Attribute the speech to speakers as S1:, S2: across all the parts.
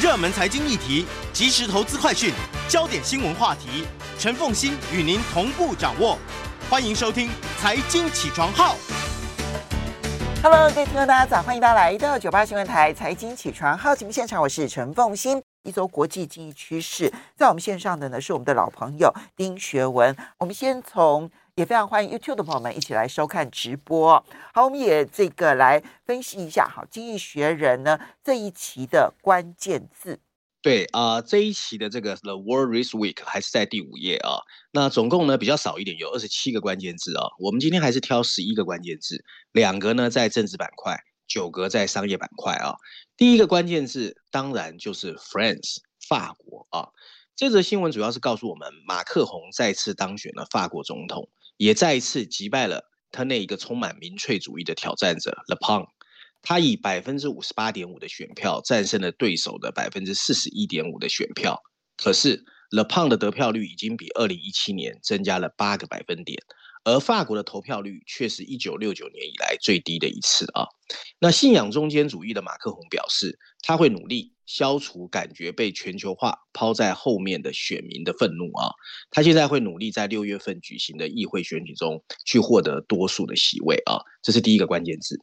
S1: 热门财经议题、即时投资快讯、焦点新闻话题，陈凤馨与您同步掌握。欢迎收听《财经起床号》。
S2: Hello，各位听众大家早，欢迎大家来到九八新闻台《财经起床号》节目现场，我是陈凤馨。一周国际经济趋势，在我们线上的呢是我们的老朋友丁学文。我们先从。也非常欢迎 YouTube 的朋友们一起来收看直播。好，我们也这个来分析一下。好，《经济学人》呢这一期的关键字。
S3: 对啊、呃，这一期的这个 The World This Week 还是在第五页啊。那总共呢比较少一点，有二十七个关键字啊。我们今天还是挑十一个关键字，两个呢在政治板块，九个在商业板块啊。第一个关键字当然就是 France 法国啊。这则新闻主要是告诉我们，马克宏再次当选了法国总统。也再一次击败了他那一个充满民粹主义的挑战者 Le Pen，他以百分之五十八点五的选票战胜了对手的百分之四十一点五的选票。可是 Le Pen 的得票率已经比二零一七年增加了八个百分点。而法国的投票率却是一九六九年以来最低的一次啊！那信仰中间主义的马克宏表示，他会努力消除感觉被全球化抛在后面的选民的愤怒啊！他现在会努力在六月份举行的议会选举中去获得多数的席位啊！这是第一个关键字。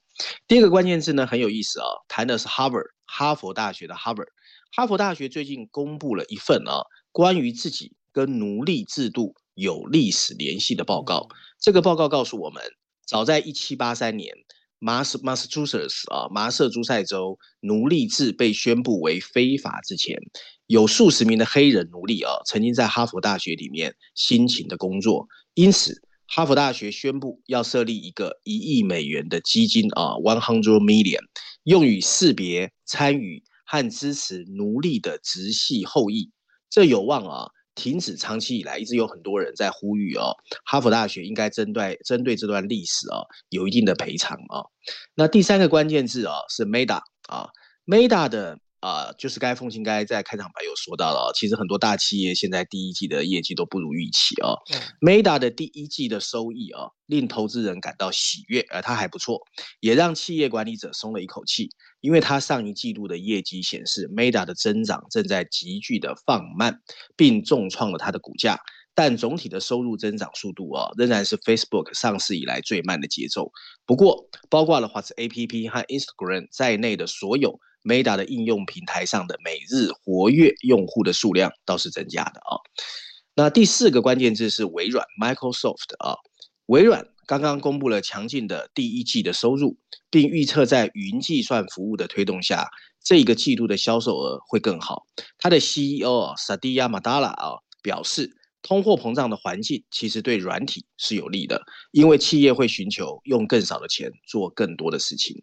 S3: 第二个关键字呢，很有意思啊，谈的是 Harvard 哈佛大学的 Harvard。哈佛大学最近公布了一份啊，关于自己跟奴隶制度有历史联系的报告。这个报告告诉我们，早在一七八三年，马斯马萨诸塞州啊，麻瑟诸塞州奴隶制被宣布为非法之前，有数十名的黑人奴隶啊，曾经在哈佛大学里面辛勤的工作。因此，哈佛大学宣布要设立一个一亿美元的基金啊，one hundred million，用于识别、参与和支持奴隶的直系后裔。这有望啊。停止长期以来一直有很多人在呼吁哦，哈佛大学应该针对针对这段历史、哦、有一定的赔偿哦。那第三个关键字、哦、是 Meta 啊，Meta 的。啊、呃，就是该凤馨该在开场白有说到了，其实很多大企业现在第一季的业绩都不如预期啊、哦。嗯、Meta 的第一季的收益啊、哦，令投资人感到喜悦，而它还不错，也让企业管理者松了一口气，因为它上一季度的业绩显示，Meta 的增长正在急剧的放慢，并重创了它的股价。但总体的收入增长速度啊、哦，仍然是 Facebook 上市以来最慢的节奏。不过，包括了 WhatsApp 和 Instagram 在内的所有。Meta 的应用平台上的每日活跃用户的数量倒是增加的啊。那第四个关键字是微软 Microsoft 啊，微软刚刚公布了强劲的第一季的收入，并预测在云计算服务的推动下，这一个季度的销售额会更好。它的 CEO Satya Nadella 啊表示，通货膨胀的环境其实对软体是有利的，因为企业会寻求用更少的钱做更多的事情。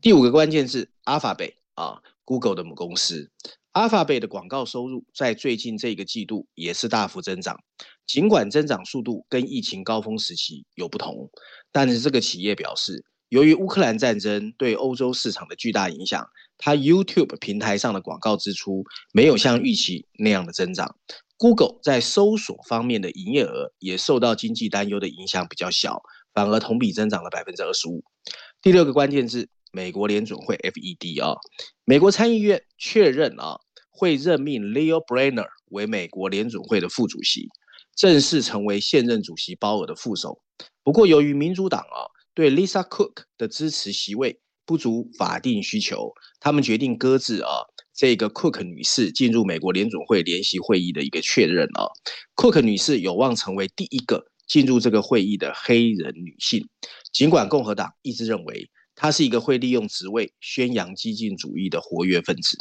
S3: 第五个关键字 Alphabet。啊，Google 的母公司 Alphabet 的广告收入在最近这个季度也是大幅增长，尽管增长速度跟疫情高峰时期有不同，但是这个企业表示，由于乌克兰战争对欧洲市场的巨大影响，它 YouTube 平台上的广告支出没有像预期那样的增长。Google 在搜索方面的营业额也受到经济担忧的影响比较小，反而同比增长了百分之二十五。第六个关键字。美国联准会 FED 啊，美国参议院确认啊，会任命 Leo Brenner 为美国联准会的副主席，正式成为现任主席鲍尔的副手。不过，由于民主党啊对 Lisa Cook 的支持席位不足法定需求，他们决定搁置啊这个 Cook 女士进入美国联准会联席会议的一个确认啊。Cook 女士有望成为第一个进入这个会议的黑人女性，尽管共和党一直认为。他是一个会利用职位宣扬激进主义的活跃分子。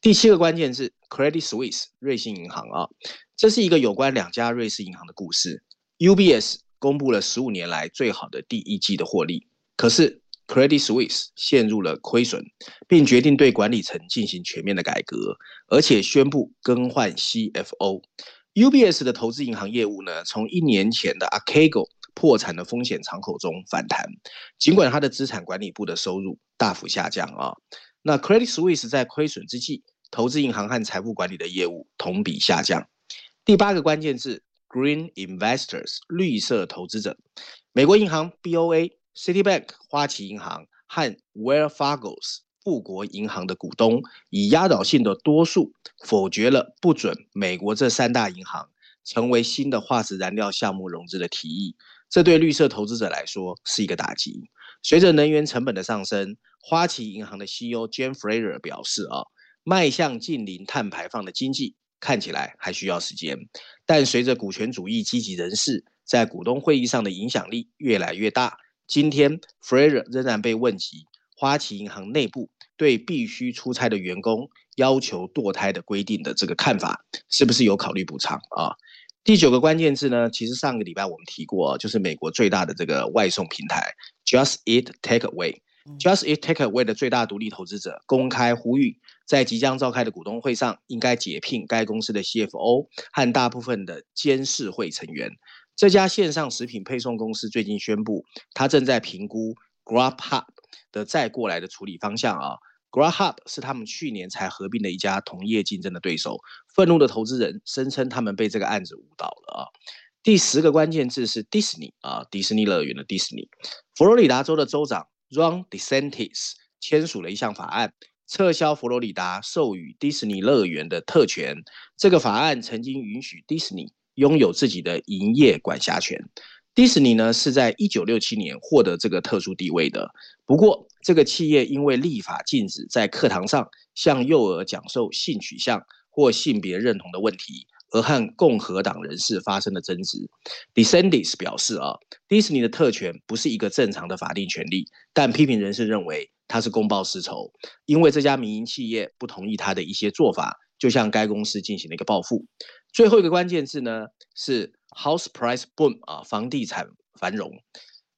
S3: 第七个关键是 Credit Suisse 瑞信银行啊，这是一个有关两家瑞士银行的故事。UBS 公布了十五年来最好的第一季的获利，可是 Credit Suisse 陷入了亏损，并决定对管理层进行全面的改革，而且宣布更换 CFO。UBS 的投资银行业务呢，从一年前的 Archegos 破产的风险敞口中反弹，尽管它的资产管理部的收入大幅下降啊。那 Credit Suisse 在亏损之际，投资银行和财富管理的业务同比下降。第八个关键字 Green Investors 绿色投资者，美国银行 BOA、Citibank 花旗银行和 Wells Fargo 富国银行的股东以压倒性的多数否决了不准美国这三大银行成为新的化石燃料项目融资的提议。这对绿色投资者来说是一个打击。随着能源成本的上升，花旗银行的 CEO Jan Fraser 表示：“啊，迈向近零碳排放的经济看起来还需要时间，但随着股权主义积极人士在股东会议上的影响力越来越大，今天 Fraser 仍然被问及花旗银行内部对必须出差的员工要求堕胎的规定的这个看法，是不是有考虑补偿啊？”第九个关键字呢，其实上个礼拜我们提过，就是美国最大的这个外送平台 Just Eat Takeaway。Just Eat Takeaway 的最大独立投资者公开呼吁，在即将召开的股东会上，应该解聘该公司的 CFO 和大部分的监事会成员。这家线上食品配送公司最近宣布，它正在评估 GrabHub 的再过来的处理方向啊。Grubhub 是他们去年才合并的一家同业竞争的对手。愤怒的投资人声称他们被这个案子误导了啊。第十个关键字是 Disney 啊，迪士尼乐园的 Disney。佛罗里达州的州长 Ron DeSantis 签署了一项法案，撤销佛罗里达授予迪士尼乐园的特权。这个法案曾经允许 Disney 拥有自己的营业管辖权。迪士尼呢是在一九六七年获得这个特殊地位的。不过，这个企业因为立法禁止在课堂上向幼儿讲授性取向或性别认同的问题，而和共和党人士发生了争执。DeSantis 表示啊，迪士尼的特权不是一个正常的法定权利，但批评人士认为他是公报私仇，因为这家民营企业不同意他的一些做法，就向该公司进行了一个报复。最后一个关键字呢是。House price boom 啊，房地产繁荣，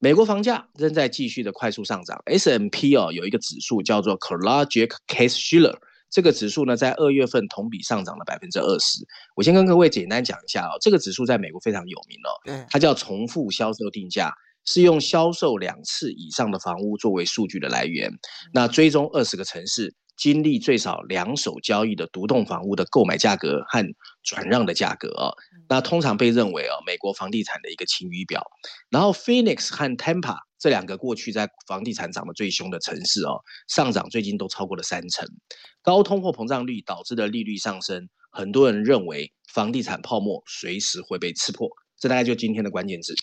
S3: 美国房价仍在继续的快速上涨。S M P 哦有一个指数叫做 Collier Case Shiller，这个指数呢在二月份同比上涨了百分之二十。我先跟各位简单讲一下哦，这个指数在美国非常有名哦，它叫重复销售定价，是用销售两次以上的房屋作为数据的来源。那追踪二十个城市。经历最少两手交易的独栋房屋的购买价格和转让的价格啊，那通常被认为啊美国房地产的一个晴雨表。然后 Phoenix 和 Tampa 这两个过去在房地产涨得最凶的城市哦，上涨最近都超过了三成。高通货膨胀率导致的利率上升，很多人认为房地产泡沫随时会被刺破。这大概就今天的关键字。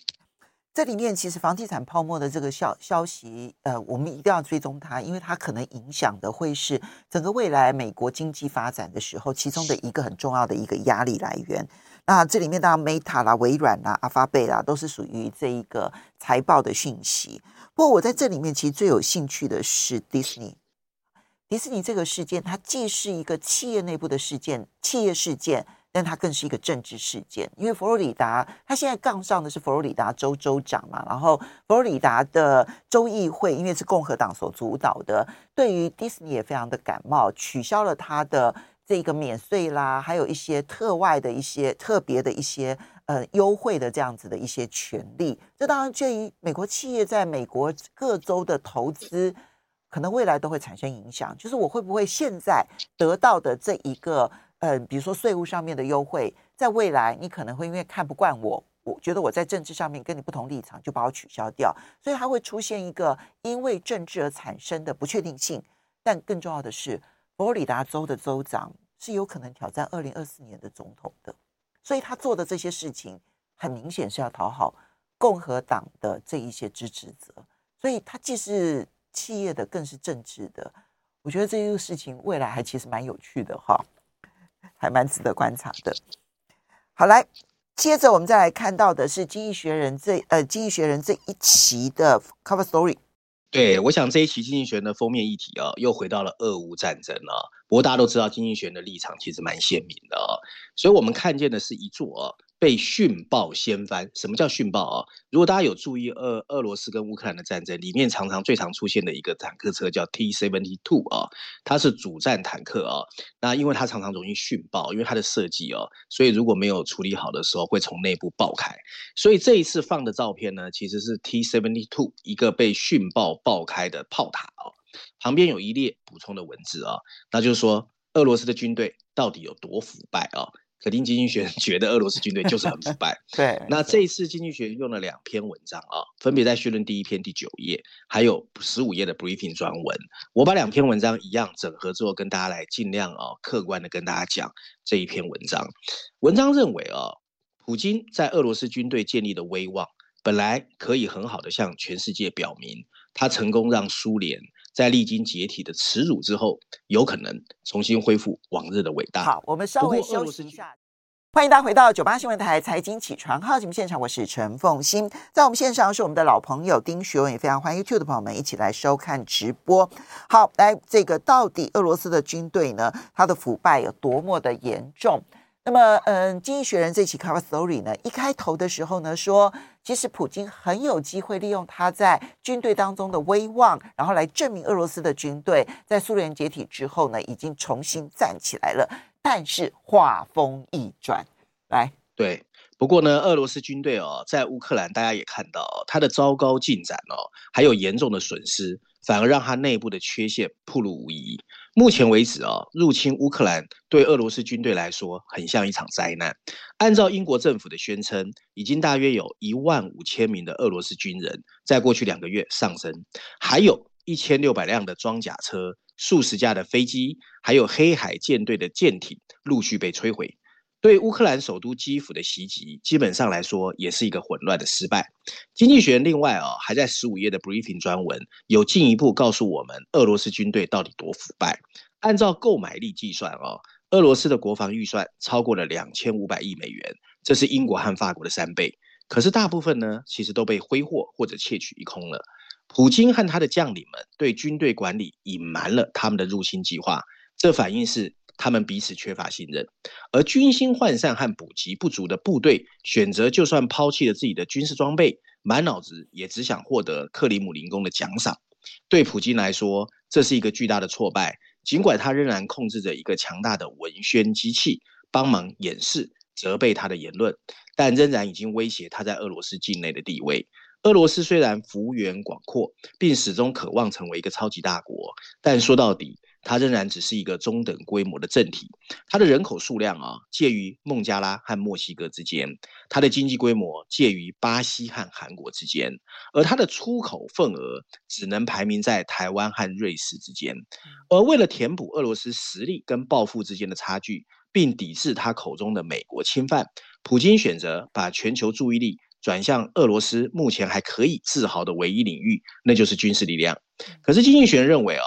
S2: 这里面其实房地产泡沫的这个消消息，呃，我们一定要追踪它，因为它可能影响的会是整个未来美国经济发展的时候，其中的一个很重要的一个压力来源。那这里面当然 Meta 啦、微软啦、阿发贝啦，都是属于这一个财报的讯息。不过我在这里面其实最有兴趣的是迪士尼。迪士尼这个事件，它既是一个企业内部的事件，企业事件。但它更是一个政治事件，因为佛罗里达，他现在杠上的是佛罗里达州州长嘛，然后佛罗里达的州议会因为是共和党所主导的，对于迪士尼也非常的感冒，取消了他的这个免税啦，还有一些特外的一些特别的一些呃优惠的这样子的一些权利。这当然对于美国企业在美国各州的投资，可能未来都会产生影响。就是我会不会现在得到的这一个。呃，比如说税务上面的优惠，在未来你可能会因为看不惯我，我觉得我在政治上面跟你不同立场，就把我取消掉，所以它会出现一个因为政治而产生的不确定性。但更重要的是，佛罗里达州的州长是有可能挑战二零二四年的总统的，所以他做的这些事情，很明显是要讨好共和党的这一些支持者，所以他既是企业的，更是政治的。我觉得这个事情未来还其实蛮有趣的哈。还蛮值得观察的。好，来，接着我们再来看到的是《经济学人》这呃，《经济学人》这一期的 cover story。
S3: 对，我想这一期《经济学人》的封面议题啊，又回到了俄乌战争啊。不过大家都知道，《经济学人》的立场其实蛮鲜明的啊，所以我们看见的是一座。被训爆掀翻，什么叫训爆啊？如果大家有注意俄俄罗斯跟乌克兰的战争，里面常常最常出现的一个坦克车叫 T seventy two 啊，它是主战坦克啊。那因为它常常容易训爆，因为它的设计哦，所以如果没有处理好的时候，会从内部爆开。所以这一次放的照片呢，其实是 T seventy two 一个被训爆爆开的炮塔啊，旁边有一列补充的文字啊，那就是说俄罗斯的军队到底有多腐败啊？可丁经济学人觉得俄罗斯军队就是很腐败。
S2: 对，
S3: 那这一次经济学用了两篇文章啊，分别在序论第一篇第九页，还有十五页的 briefing 专文。我把两篇文章一样整合之后，跟大家来尽量啊客观的跟大家讲这一篇文章。文章认为啊，普京在俄罗斯军队建立的威望，本来可以很好的向全世界表明，他成功让苏联。在历经解体的耻辱之后，有可能重新恢复往日的伟大。
S2: 好，我们稍微休息一下。欢迎大家回到九八新闻台财经起床号节目现场，我是陈凤欣。在我们线上是我们的老朋友丁学文，也非常欢迎 YouTube 的朋友们一起来收看直播。好，来这个到底俄罗斯的军队呢，它的腐败有多么的严重？那么，嗯，经济学人这期 Cover Story 呢，一开头的时候呢，说其实普京很有机会利用他在军队当中的威望，然后来证明俄罗斯的军队在苏联解体之后呢，已经重新站起来了。但是话锋一转，来，
S3: 对，不过呢，俄罗斯军队哦，在乌克兰大家也看到他的糟糕进展哦，还有严重的损失。反而让他内部的缺陷暴露无遗。目前为止啊，入侵乌克兰对俄罗斯军队来说很像一场灾难。按照英国政府的宣称，已经大约有一万五千名的俄罗斯军人在过去两个月丧生，还有一千六百辆的装甲车、数十架的飞机，还有黑海舰队的舰艇陆续被摧毁。对乌克兰首都基辅的袭击，基本上来说也是一个混乱的失败。经济学人另外啊，还在十五页的 briefing 专文有进一步告诉我们，俄罗斯军队到底多腐败。按照购买力计算啊，俄罗斯的国防预算超过了两千五百亿美元，这是英国和法国的三倍。可是大部分呢，其实都被挥霍或者窃取一空了。普京和他的将领们对军队管理隐瞒了他们的入侵计划，这反映是。他们彼此缺乏信任，而军心涣散和补给不足的部队选择，就算抛弃了自己的军事装备，满脑子也只想获得克里姆林宫的奖赏。对普京来说，这是一个巨大的挫败。尽管他仍然控制着一个强大的文宣机器，帮忙掩饰、责备他的言论，但仍然已经威胁他在俄罗斯境内的地位。俄罗斯虽然幅员广阔，并始终渴望成为一个超级大国，但说到底，它仍然只是一个中等规模的政体，它的人口数量啊介于孟加拉和墨西哥之间，它的经济规模介于巴西和韩国之间，而它的出口份额只能排名在台湾和瑞士之间。而为了填补俄罗斯实力跟抱负之间的差距，并抵制他口中的美国侵犯，普京选择把全球注意力转向俄罗斯目前还可以自豪的唯一领域，那就是军事力量。可是经济学人认为啊。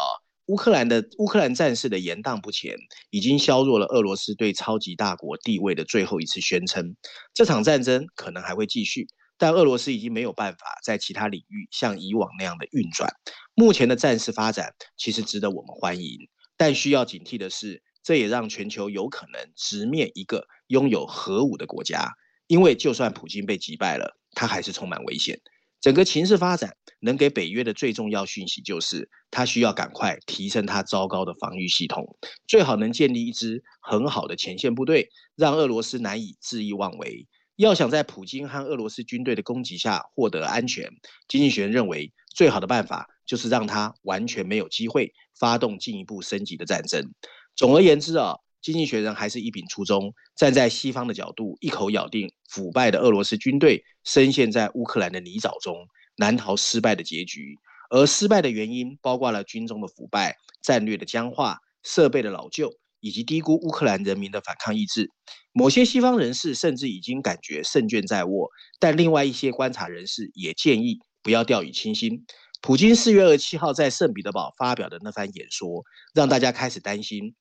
S3: 乌克兰的乌克兰战事的延宕不前，已经削弱了俄罗斯对超级大国地位的最后一次宣称。这场战争可能还会继续，但俄罗斯已经没有办法在其他领域像以往那样的运转。目前的战事发展其实值得我们欢迎，但需要警惕的是，这也让全球有可能直面一个拥有核武的国家，因为就算普京被击败了，他还是充满危险。整个情势发展能给北约的最重要讯息就是，他需要赶快提升他糟糕的防御系统，最好能建立一支很好的前线部队，让俄罗斯难以恣意妄为。要想在普京和俄罗斯军队的攻击下获得安全，经济学认为最好的办法就是让他完全没有机会发动进一步升级的战争。总而言之啊。经济学人还是一秉初衷，站在西方的角度，一口咬定腐败的俄罗斯军队深陷在乌克兰的泥沼中，难逃失败的结局。而失败的原因包括了军中的腐败、战略的僵化、设备的老旧，以及低估乌克兰人民的反抗意志。某些西方人士甚至已经感觉胜券在握，但另外一些观察人士也建议不要掉以轻心。普京四月二十七号在圣彼得堡发表的那番演说，让大家开始担心。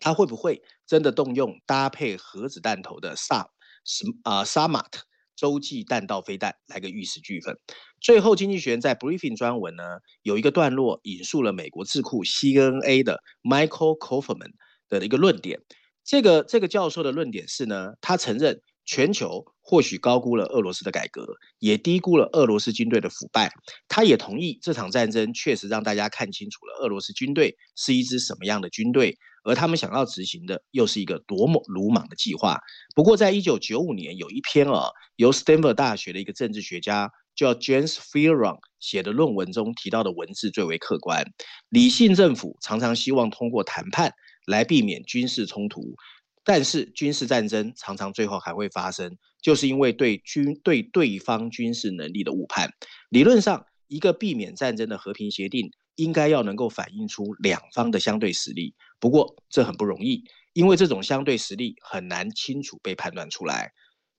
S3: 他会不会真的动用搭配核子弹头的萨什啊萨马特洲际弹道飞弹来个玉石俱焚？最后，经济学人在 briefing 专文呢有一个段落引述了美国智库 CNA 的 Michael Kaufman 的一个论点。这个这个教授的论点是呢，他承认全球或许高估了俄罗斯的改革，也低估了俄罗斯军队的腐败。他也同意这场战争确实让大家看清楚了俄罗斯军队是一支什么样的军队。而他们想要执行的又是一个多么鲁莽的计划。不过，在一九九五年，有一篇啊，由 Stanford 大学的一个政治学家叫 James Fearon 写的论文中提到的文字最为客观。理性政府常常希望通过谈判来避免军事冲突，但是军事战争常常最后还会发生，就是因为对军对对方军事能力的误判。理论上，一个避免战争的和平协定应该要能够反映出两方的相对实力。不过这很不容易，因为这种相对实力很难清楚被判断出来。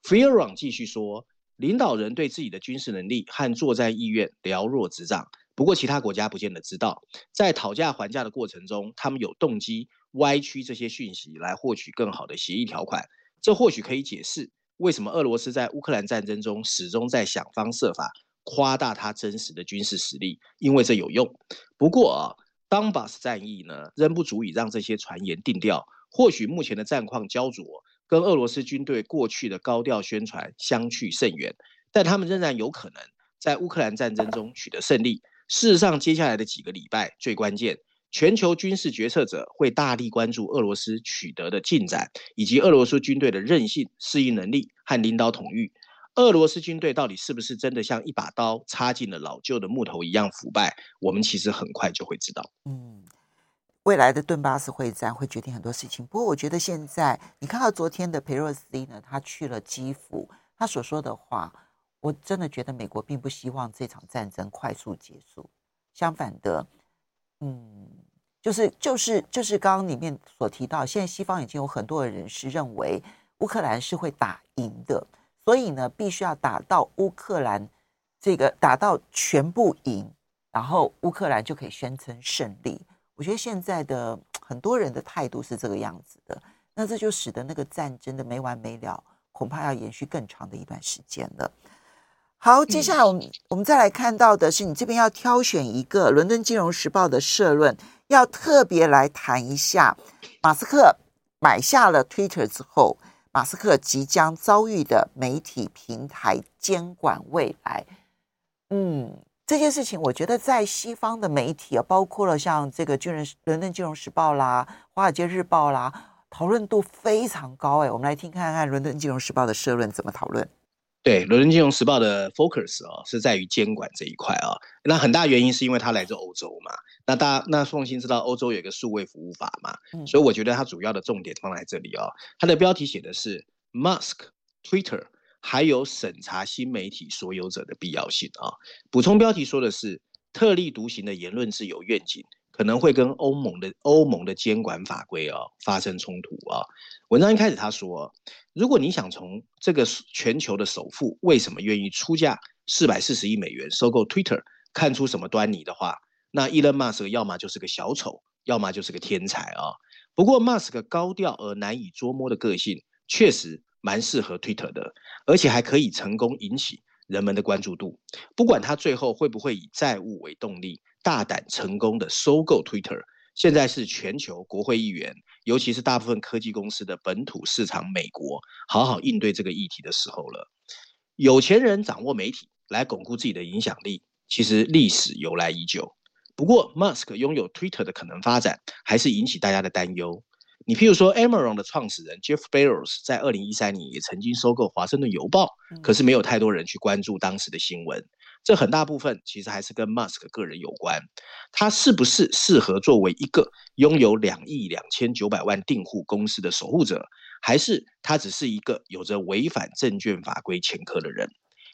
S3: Fioron 继续说，领导人对自己的军事能力和作战意愿了若指掌。不过，其他国家不见得知道，在讨价还价的过程中，他们有动机歪曲这些讯息来获取更好的协议条款。这或许可以解释为什么俄罗斯在乌克兰战争中始终在想方设法夸大他真实的军事实力，因为这有用。不过啊，Donbas 战役呢，仍不足以让这些传言定调。或许目前的战况焦灼，跟俄罗斯军队过去的高调宣传相去甚远，但他们仍然有可能在乌克兰战争中取得胜利。事实上，接下来的几个礼拜最关键，全球军事决策者会大力关注俄罗斯取得的进展，以及俄罗斯军队的韧性、适应能力和领导统御。俄罗斯军队到底是不是真的像一把刀插进了老旧的木头一样腐败？我们其实很快就会知道。
S2: 嗯，未来的顿巴斯会战会决定很多事情。不过，我觉得现在你看到昨天的裴洛西呢，他去了基辅，他所说的话。我真的觉得美国并不希望这场战争快速结束，相反的，嗯，就是就是就是刚刚里面所提到，现在西方已经有很多的人士认为乌克兰是会打赢的，所以呢，必须要打到乌克兰这个打到全部赢，然后乌克兰就可以宣称胜利。我觉得现在的很多人的态度是这个样子的，那这就使得那个战争的没完没了，恐怕要延续更长的一段时间了。好，接下来我们我们再来看到的是，你这边要挑选一个《伦敦金融时报》的社论，要特别来谈一下马斯克买下了 Twitter 之后，马斯克即将遭遇的媒体平台监管未来。嗯，这件事情我觉得在西方的媒体啊，包括了像这个《巨人伦敦金融时报》啦，《华尔街日报》啦，讨论度非常高。哎，我们来听看看《伦敦金融时报》的社论怎么讨论。
S3: 对，《伦敦金融时报》的 focus 啊、哦，是在于监管这一块啊、哦。那很大原因是因为它来自欧洲嘛。那大家那凤馨知道欧洲有一个数位服务法嘛，嗯、所以我觉得它主要的重点放在这里啊、哦。它的标题写的是 Musk Twitter 还有审查新媒体所有者的必要性啊、哦。补充标题说的是特立独行的言论自由愿景。可能会跟欧盟的欧盟的监管法规哦发生冲突啊。文章一开始他说，如果你想从这个全球的首富为什么愿意出价四百四十亿美元收购 Twitter 看出什么端倪的话，那伊隆马斯克要么就是个小丑，要么就是个天才啊。不过马斯克高调而难以捉摸的个性确实蛮适合 Twitter 的，而且还可以成功引起人们的关注度。不管他最后会不会以债务为动力。大胆成功的收购 Twitter，现在是全球国会议员，尤其是大部分科技公司的本土市场美国，好好应对这个议题的时候了。有钱人掌握媒体来巩固自己的影响力，其实历史由来已久。不过，Musk 拥有 Twitter 的可能发展，还是引起大家的担忧。你譬如说，Amazon 的创始人 Jeff Bezos 在二零一三年也曾经收购华盛顿邮报，可是没有太多人去关注当时的新闻。这很大部分其实还是跟 Musk 个人有关，他是不是适合作为一个拥有两亿两千九百万订户公司的守护者，还是他只是一个有着违反证券法规前科的人？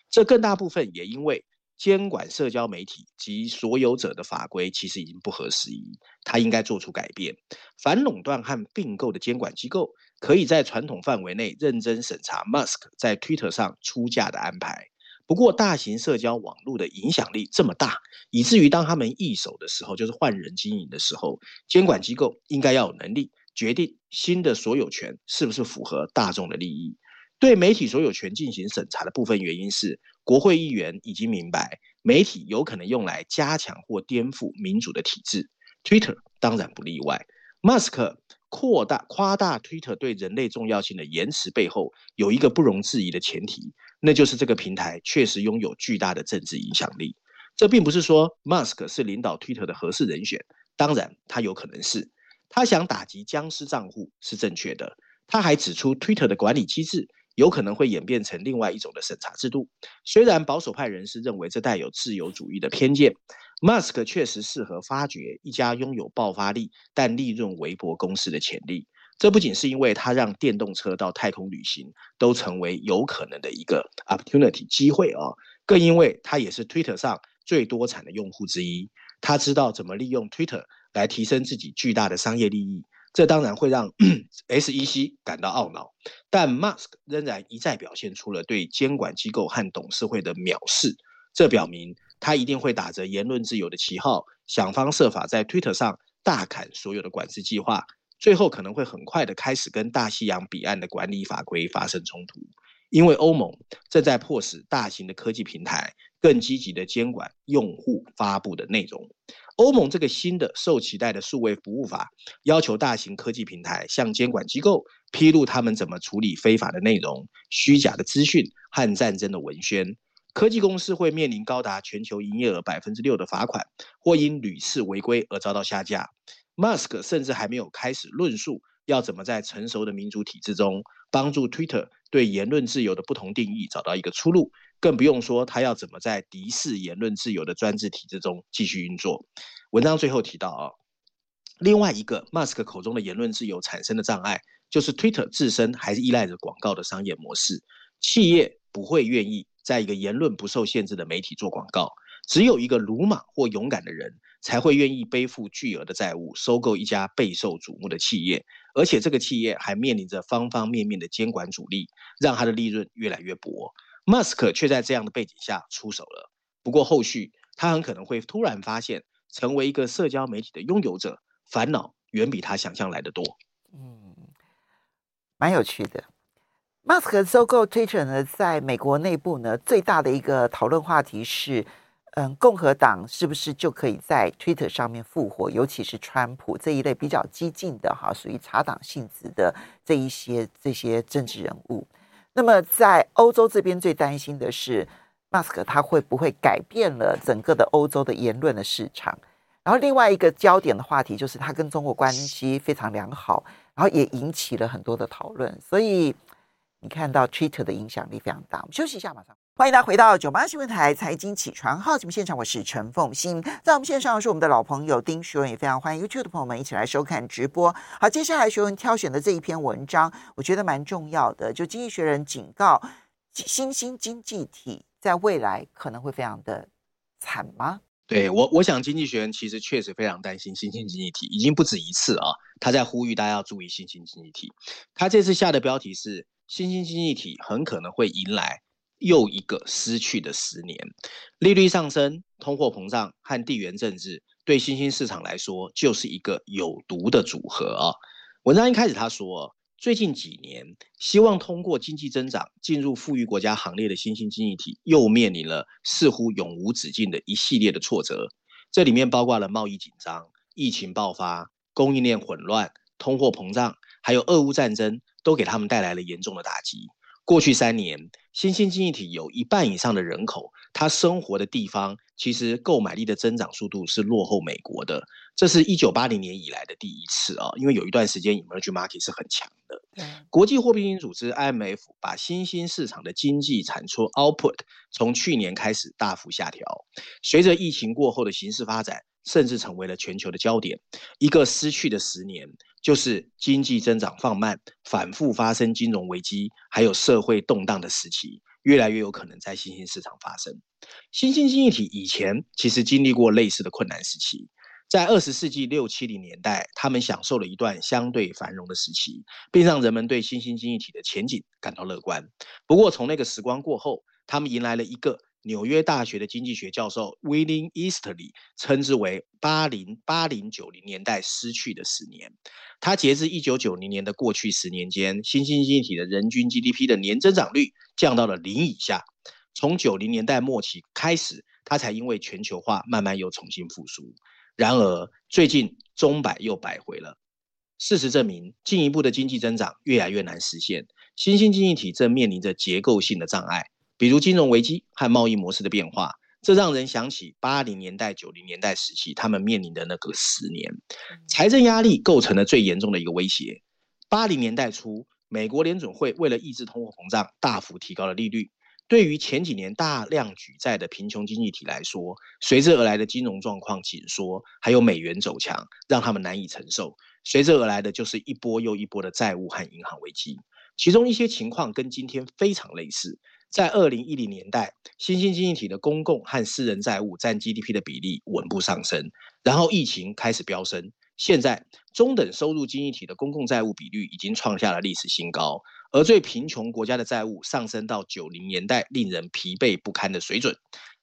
S3: 这更大部分也因为监管社交媒体及所有者的法规其实已经不合时宜，他应该做出改变。反垄断和并购的监管机构可以在传统范围内认真审查 Musk 在 Twitter 上出价的安排。不过，大型社交网络的影响力这么大，以至于当他们易手的时候，就是换人经营的时候，监管机构应该要有能力决定新的所有权是不是符合大众的利益。对媒体所有权进行审查的部分原因是，国会议员已经明白，媒体有可能用来加强或颠覆民主的体制，Twitter 当然不例外。马斯克扩大夸大 Twitter 对人类重要性的言辞背后，有一个不容置疑的前提，那就是这个平台确实拥有巨大的政治影响力。这并不是说 Musk 是领导 Twitter 的合适人选，当然他有可能是。他想打击僵尸账户是正确的。他还指出，Twitter 的管理机制有可能会演变成另外一种的审查制度。虽然保守派人士认为这带有自由主义的偏见。Musk 确实适合发掘一家拥有爆发力但利润微薄公司的潜力。这不仅是因为它让电动车到太空旅行都成为有可能的一个 opportunity 机会啊，更因为它也是 Twitter 上最多产的用户之一。他知道怎么利用 Twitter 来提升自己巨大的商业利益，这当然会让 SEC 感到懊恼。但 Musk 仍然一再表现出了对监管机构和董事会的藐视，这表明他一定会打着言论自由的旗号，想方设法在 Twitter 上大砍所有的管制计划。最后可能会很快的开始跟大西洋彼岸的管理法规发生冲突，因为欧盟正在迫使大型的科技平台更积极的监管用户发布的内容。欧盟这个新的受期待的数位服务法，要求大型科技平台向监管机构披露他们怎么处理非法的内容、虚假的资讯和战争的文宣。科技公司会面临高达全球营业额百分之六的罚款，或因屡次违规而遭到下架。Musk 甚至还没有开始论述要怎么在成熟的民主体制中帮助 Twitter 对言论自由的不同定义找到一个出路，更不用说他要怎么在敌视言论自由的专制体制中继续运作。文章最后提到啊，另外一个 Musk 口中的言论自由产生的障碍，就是 Twitter 自身还是依赖着广告的商业模式，企业不会愿意在一个言论不受限制的媒体做广告，只有一个鲁莽或勇敢的人。才会愿意背负巨额的债务，收购一家备受瞩目的企业，而且这个企业还面临着方方面面的监管阻力，让他的利润越来越薄。马斯克却在这样的背景下出手了。不过后续他很可能会突然发现，成为一个社交媒体的拥有者，烦恼远比他想象来的多。
S2: 嗯，蛮有趣的。马斯克收购 Twitter 呢，在美国内部呢，最大的一个讨论话题是。嗯，共和党是不是就可以在 Twitter 上面复活？尤其是川普这一类比较激进的哈，属于茶党性质的这一些这些政治人物。那么在欧洲这边最担心的是，马斯克他会不会改变了整个的欧洲的言论的市场？然后另外一个焦点的话题就是他跟中国关系非常良好，然后也引起了很多的讨论。所以你看到 Twitter 的影响力非常大。我们休息一下，马上。欢迎大家回到九八新闻台财经起床号节目现场，我是陈凤欣。在我们线上是我们的老朋友丁学文，也非常欢迎 YouTube 的朋友们一起来收看直播。好，接下来学文挑选的这一篇文章，我觉得蛮重要的。就《经济学人》警告，新兴经济体在未来可能会非常的惨吗？
S3: 对我，我想《经济学人》其实确实非常担心新兴经济体，已经不止一次啊，他在呼吁大家要注意新兴经济体。他这次下的标题是：新兴经济体很可能会迎来。又一个失去的十年，利率上升、通货膨胀和地缘政治，对新兴市场来说就是一个有毒的组合啊。文章一开始他说，最近几年，希望通过经济增长进入富裕国家行列的新兴经济体，又面临了似乎永无止境的一系列的挫折。这里面包括了贸易紧张、疫情爆发、供应链混乱、通货膨胀，还有俄乌战争，都给他们带来了严重的打击。过去三年，新兴经济体有一半以上的人口，他生活的地方其实购买力的增长速度是落后美国的。这是一九八零年以来的第一次啊，因为有一段时间 emerging market 是很强的。国际货币基金组织 IMF 把新兴市场的经济产出 output 从去年开始大幅下调，随着疫情过后的形势发展，甚至成为了全球的焦点。一个失去的十年。就是经济增长放慢、反复发生金融危机，还有社会动荡的时期，越来越有可能在新兴市场发生。新兴经济体以前其实经历过类似的困难时期，在二十世纪六七零年代，他们享受了一段相对繁荣的时期，并让人们对新兴经济体的前景感到乐观。不过，从那个时光过后，他们迎来了一个。纽约大学的经济学教授 William Easterly 称之为“八零八零九零年代失去的十年”。他截至一九九零年的过去十年间，新兴经济体的人均 GDP 的年增长率降到了零以下。从九零年代末期开始，他才因为全球化慢慢又重新复苏。然而，最近钟摆又摆回了。事实证明，进一步的经济增长越来越难实现，新兴经济体正面临着结构性的障碍。比如金融危机和贸易模式的变化，这让人想起八零年代、九零年代时期他们面临的那个十年，财政压力构成了最严重的一个威胁。八零年代初，美国联准会为了抑制通货膨胀，大幅提高了利率。对于前几年大量举债的贫穷经济体来说，随之而来的金融状况紧缩，还有美元走强，让他们难以承受。随之而来的就是一波又一波的债务和银行危机。其中一些情况跟今天非常类似。在二零一零年代，新兴经济体的公共和私人债务占 GDP 的比例稳步上升，然后疫情开始飙升。现在，中等收入经济体的公共债务比率已经创下了历史新高，而最贫穷国家的债务上升到九零年代令人疲惫不堪的水准。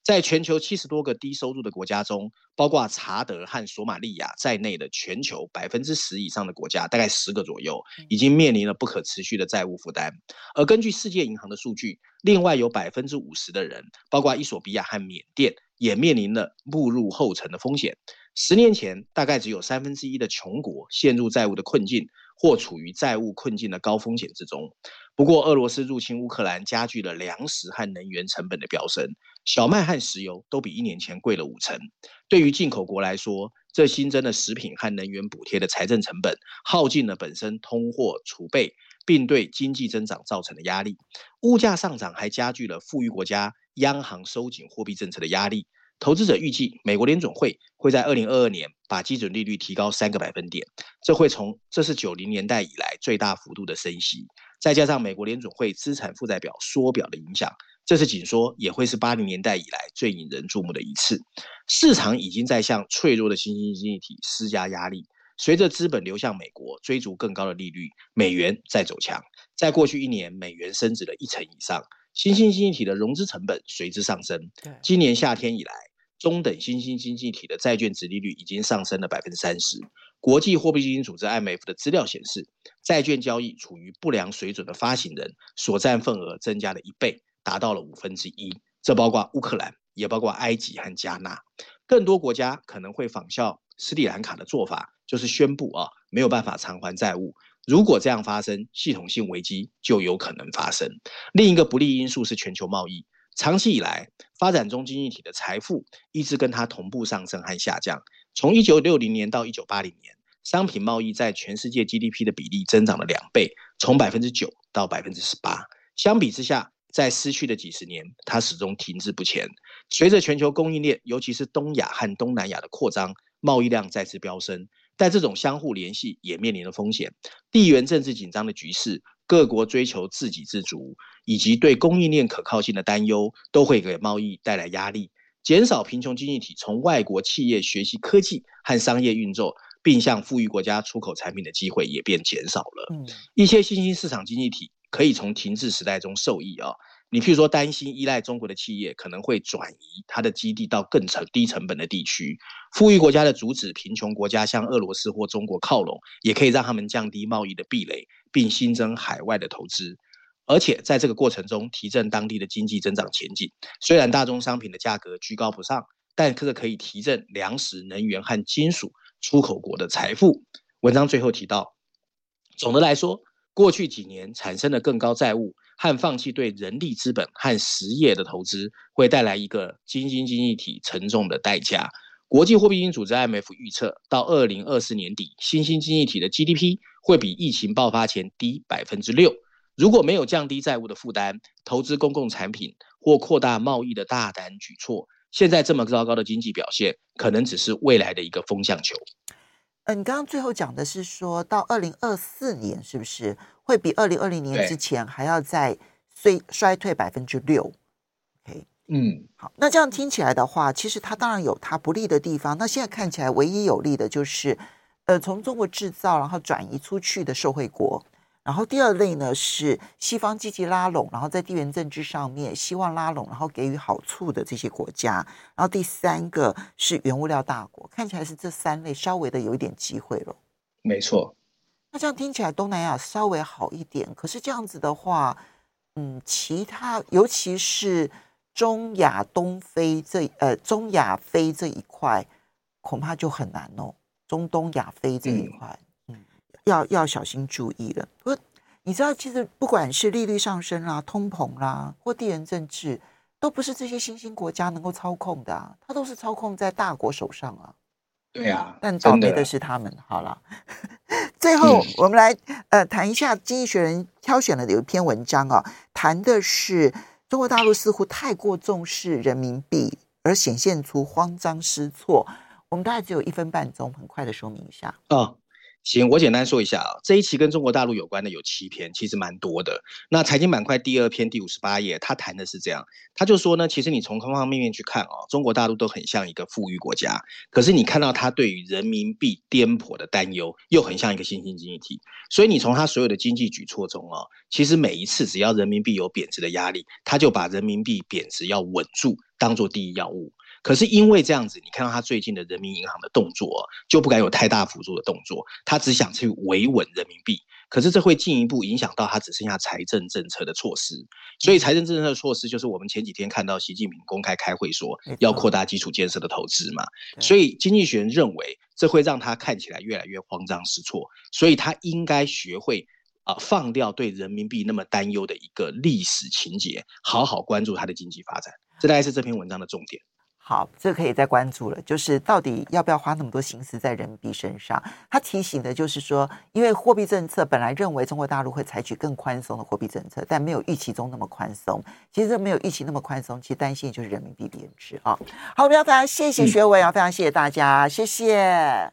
S3: 在全球七十多个低收入的国家中，包括查德和索马利亚在内的全球百分之十以上的国家，大概十个左右，已经面临了不可持续的债务负担。而根据世界银行的数据，另外有百分之五十的人，包括伊索比亚和缅甸，也面临了步入后尘的风险。十年前，大概只有三分之一的穷国陷入债务的困境，或处于债务困境的高风险之中。不过，俄罗斯入侵乌克兰加剧了粮食和能源成本的飙升，小麦和石油都比一年前贵了五成。对于进口国来说，这新增的食品和能源补贴的财政成本，耗尽了本身通货储备，并对经济增长造成的压力。物价上涨还加剧了富裕国家央行收紧货币政策的压力。投资者预计，美国联准会会在二零二二年把基准利率提高三个百分点，这会从这是九零年代以来最大幅度的升息。再加上美国联准会资产负债表缩表的影响，这次紧缩也会是八零年代以来最引人注目的一次。市场已经在向脆弱的新兴经济体施加压力，随着资本流向美国，追逐更高的利率，美元在走强。在过去一年，美元升值了一成以上，新兴经济体的融资成本随之上升。今年夏天以来，中等新兴经济体的债券值利率已经上升了百分之三十。国际货币基金组织 IMF 的资料显示，债券交易处于不良水准的发行人所占份额增加了一倍，达到了五分之一。这包括乌克兰，也包括埃及和加纳。更多国家可能会仿效斯里兰卡的做法，就是宣布啊没有办法偿还债务。如果这样发生，系统性危机就有可能发生。另一个不利因素是全球贸易。长期以来，发展中经济体的财富一直跟它同步上升和下降。从一九六零年到一九八零年，商品贸易在全世界 GDP 的比例增长了两倍，从百分之九到百分之十八。相比之下，在失去的几十年，它始终停滞不前。随着全球供应链，尤其是东亚和东南亚的扩张，贸易量再次飙升。但这种相互联系也面临了风险，地缘政治紧张的局势。各国追求自给自足，以及对供应链可靠性的担忧，都会给贸易带来压力，减少贫穷经济体从外国企业学习科技和商业运作，并向富裕国家出口产品的机会也变减少了。嗯，一些新兴市场经济体可以从停滞时代中受益啊。你譬如说，担心依赖中国的企业可能会转移它的基地到更成低成本的地区。富裕国家的阻止贫穷国家向俄罗斯或中国靠拢，也可以让他们降低贸易的壁垒，并新增海外的投资，而且在这个过程中提振当地的经济增长前景。虽然大宗商品的价格居高不上，但这个可以提振粮食、能源和金属出口国的财富。文章最后提到，总的来说，过去几年产生的更高债务。和放弃对人力资本和实业的投资，会带来一个新兴经济体沉重的代价。国际货币基金组织 IMF 预测，到二零二四年底，新兴经济体的 GDP 会比疫情爆发前低百分之六。如果没有降低债务的负担、投资公共产品或扩大贸易的大胆举措，现在这么糟糕的经济表现，可能只是未来的一个风向球。
S2: 你刚刚最后讲的是说到二零二四年，是不是？会比二零二零年之前还要再衰衰退百分之六，OK，
S3: 嗯，
S2: 好，那这样听起来的话，其实它当然有它不利的地方。那现在看起来唯一有利的就是，呃，从中国制造然后转移出去的受惠国。然后第二类呢是西方积极拉拢，然后在地缘政治上面希望拉拢，然后给予好处的这些国家。然后第三个是原物料大国，看起来是这三类稍微的有一点机会了。
S3: 没错。
S2: 那这样听起来，东南亚稍微好一点。可是这样子的话，嗯，其他尤其是中亚、东非这呃中亚非这一块，恐怕就很难哦。中东亚非这一块，要要小心注意了。不，你知道，其实不管是利率上升啦、通膨啦，或地缘政治，都不是这些新兴国家能够操控的啊，它都是操控在大国手上啊。
S3: 对呀，
S2: 但倒霉的是他们。好了。最后，我们来呃谈一下《经济学人》挑选了有一篇文章啊，谈的是中国大陆似乎太过重视人民币，而显现出慌张失措。我们大概只有一分半钟，很快的说明一下。
S3: 哦，行，我简单说一下啊，这一期跟中国大陆有关的有七篇，其实蛮多的。那财经板块第二篇第五十八页，他谈的是这样，他就说呢，其实你从方方面面去看哦，中国大陆都很像一个富裕国家，可是你看到他对于人民币颠簸的担忧，又很像一个新兴经济体。所以你从他所有的经济举措中哦，其实每一次只要人民币有贬值的压力，他就把人民币贬值要稳住当做第一要务。可是因为这样子，你看到他最近的人民银行的动作，就不敢有太大幅度的动作，他只想去维稳人民币。可是这会进一步影响到他只剩下财政政策的措施。所以财政政策的措施就是我们前几天看到习近平公开开会说要扩大基础建设的投资嘛。所以经济学人认为这会让他看起来越来越慌张失措，所以他应该学会啊放掉对人民币那么担忧的一个历史情节，好好关注他的经济发展。这大概是这篇文章的重点。
S2: 好，这可以再关注了。就是到底要不要花那么多心思在人民币身上？他提醒的就是说，因为货币政策本来认为中国大陆会采取更宽松的货币政策，但没有预期中那么宽松。其实没有预期那么宽松，其实担心就是人民币贬值啊。好，我们要非常谢谢学伟啊，非常谢谢大家，谢谢。